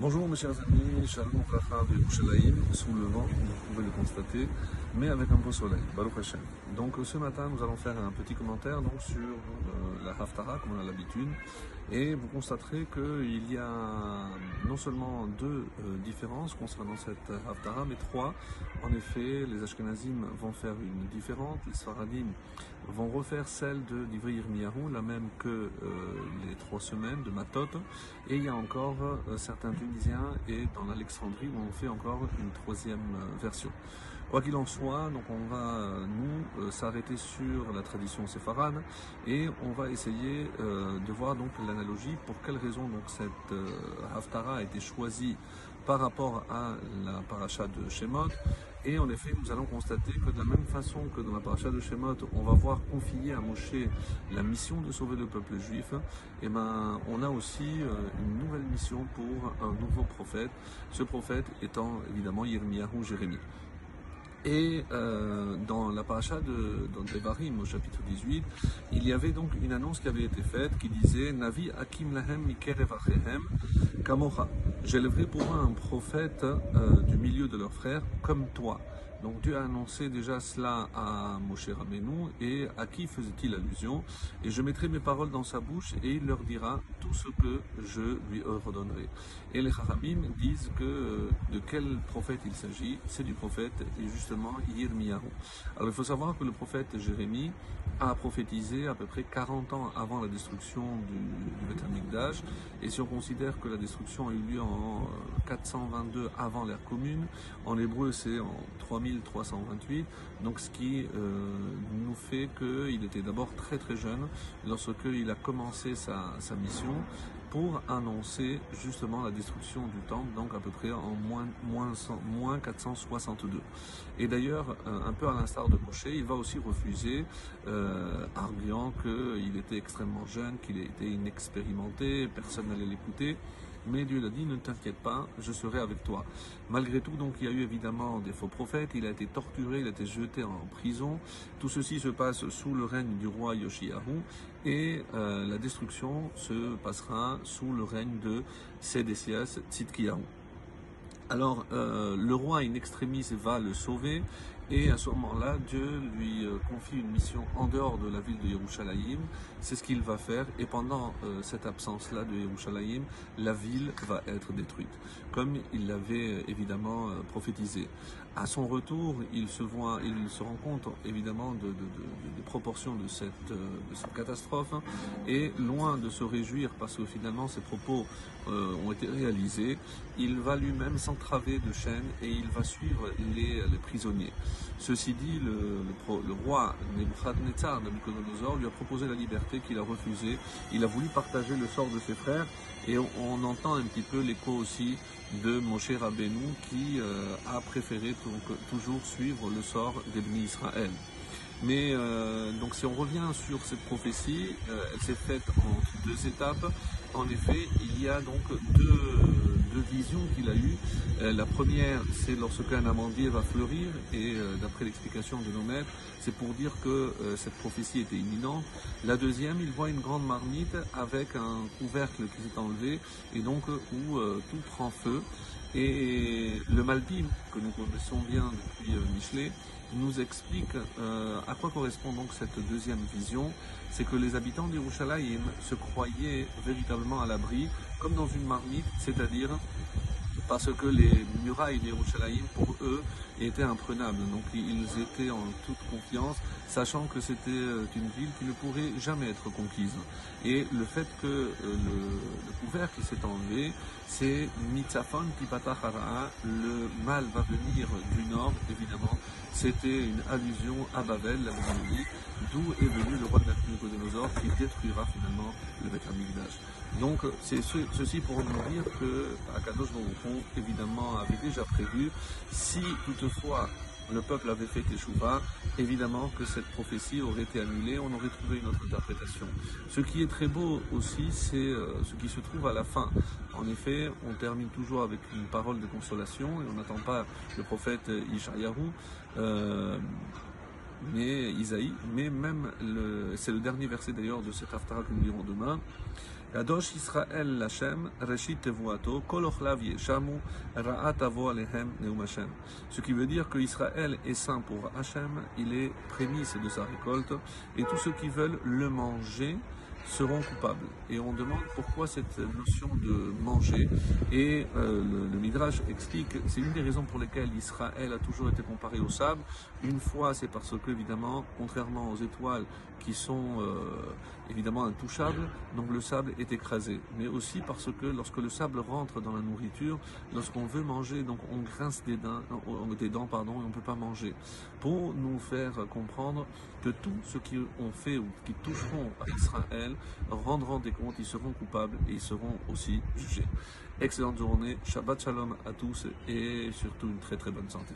Bonjour mes chers amis, Shalom Racha de Yerushalayim, sous le vent, vous pouvez le constater, mais avec un beau soleil, Baruch. Donc ce matin, nous allons faire un petit commentaire donc, sur euh, la Haftara, comme on a l'habitude, et vous constaterez qu'il y a non seulement deux euh, différences concernant cette Haftara, mais trois. En effet, les Ashkenazim vont faire une différente, les Sfaradim vont refaire celle de d'Ivri Yirmiyahu, la même que euh, les trois semaines de Matot, et il y a encore certains Et dans l'Alexandrie où on fait encore une troisième version. Quoi qu'il en soit, donc on va nous s'arrêter sur la tradition séfarade et on va essayer de voir donc la pour quelle raison donc cette euh, Haftara a été choisie par rapport à la paracha de Shemot. Et en effet, nous allons constater que de la même façon que dans la paracha de Shemot, on va voir confier à Moshe la mission de sauver le peuple juif, et eh ben, on a aussi euh, une nouvelle mission pour un nouveau prophète, ce prophète étant évidemment Yirmiyahu Jérémie. Et euh, dans la paracha de dans Devarim, au chapitre 18, il y avait donc une annonce qui avait été faite qui disait Navi Akim Lahem Mikerev Kamocha. J'élèverai pour un prophète euh, du milieu de leurs frères comme toi. Donc Dieu a annoncé déjà cela à Moshe Rabbeinu et à qui faisait-il allusion? Et je mettrai mes paroles dans sa bouche et il leur dira tout ce que je lui ordonnerai. Et les Harabim disent que euh, de quel prophète il s'agit? C'est du prophète justement Yirmiyahu. Alors il faut savoir que le prophète Jérémie a prophétisé à peu près 40 ans avant la destruction du, du Et si on considère que la destruction a eu lieu en 422 euh, avant l'ère commune, en hébreu c'est en 3000 328, donc ce qui euh, nous fait qu'il était d'abord très très jeune lorsqu'il a commencé sa, mission pour annoncer justement la destruction du temple, donc à peu près en moins, moins, moins 462. Et d'ailleurs, euh, un peu à l'instar de Moshe, il va aussi refuser, arguant qu'il était extrêmement jeune, qu'il était inexpérimenté, personne n'allait l'écouter. Mais Dieu l'a dit, ne t'inquiète pas, je serai avec toi. Malgré tout, donc, il y a eu évidemment des faux prophètes, il a été torturé, il a été jeté en prison. Tout ceci se passe sous le règne du roi Yoshiyahu et euh, la destruction se passera sous le règne de Sédécias Tzidkiyahu. Alors, euh, le roi in extremis va le sauver, et à ce moment-là, Dieu lui euh, confie une mission en dehors de la ville de Yerushalayim. C'est ce qu'il va faire, et pendant euh, cette absence-là de Yerushalayim, la ville va être détruite, comme il l'avait évidemment prophétisé. À son retour, il se voit, il se rend compte évidemment de, des proportions de cette, de cette catastrophe, et loin de se réjouir parce que finalement ses propos ont été réalisés, il va lui-même s'en travé de chaînes et il va suivre les, prisonniers. Ceci dit, le, roi Nebuchadnezzar, lui a proposé la liberté qu'il a refusée. Il a voulu partager le sort de ses frères et on, entend un petit peu l'écho aussi de Moshe Rabbeinu qui euh, a préféré toujours suivre le sort d'Ebni Israël. Mais euh, donc si on revient sur cette prophétie, euh, elle s'est faite en deux étapes. En effet, il y a donc deux deux visions qu'il a eues. Euh, la première, c'est lorsqu'un amandier va fleurir, et euh, d'après l'explication de nos maîtres, c'est pour dire que euh, cette prophétie était imminente. La deuxième, il voit une grande marmite avec un couvercle qui s'est enlevé, et donc où tout prend feu. Et le Malbim, que nous connaissons bien depuis Michelet, nous explique à quoi correspond donc cette deuxième vision. C'est que les habitants d'Irushalayim se croyaient véritablement à l'abri, comme dans une marmite, c'est-à-dire parce que les murailles d'Yerushalayim, pour eux, étaient imprenables. Donc ils étaient en toute confiance, sachant que c'était euh, une ville qui ne pourrait jamais être conquise. Et le fait que euh, le, couvercle s'est enlevé, c'est Mitzafon Tipatachara, le mal va venir du nord, évidemment. C'était une allusion à Babel, la Babylonie, d'où est venu le roi de Nabucodonosor qui détruira finalement le Beth Donc c'est ceci pour nous dire que Akadosh évidemment avait déjà prévu si toutefois le peuple avait fait Teshuvah, évidemment que cette prophétie aurait été annulée, on aurait trouvé une autre interprétation. Ce qui est très beau aussi, c'est euh, ce qui se trouve à la fin. En effet, on termine toujours avec une parole de consolation et on n'attend pas le prophète Ishayahu. Euh, mais Isaïe, mais même c'est le dernier verset d'ailleurs de cet Haftarah que nous lirons demain. Israël Reshit Alehem. Ce qui veut dire que Israël est saint pour Hashem, il est prémisse de sa récolte, et tous ceux qui veulent le manger seront coupables. Et on demande pourquoi cette notion de manger. Et euh, le, Midrash explique, c'est une des raisons pour lesquelles Israël a toujours été comparé au sable. Une fois, c'est parce que, évidemment, contrairement aux étoiles qui sont euh, évidemment intouchables, donc le sable est écrasé. Mais aussi parce que lorsque le sable rentre dans la nourriture, lorsqu'on veut manger, donc on grince des dents, euh, des dents pardon, et on ne peut pas manger. Pour nous faire comprendre que tout ce qu'on fait ou qui toucheront à Israël rendront des comptes, ils seront coupables et ils seront aussi jugés. Excellente journée, Shabbat Shalom à tous et surtout une très très bonne santé.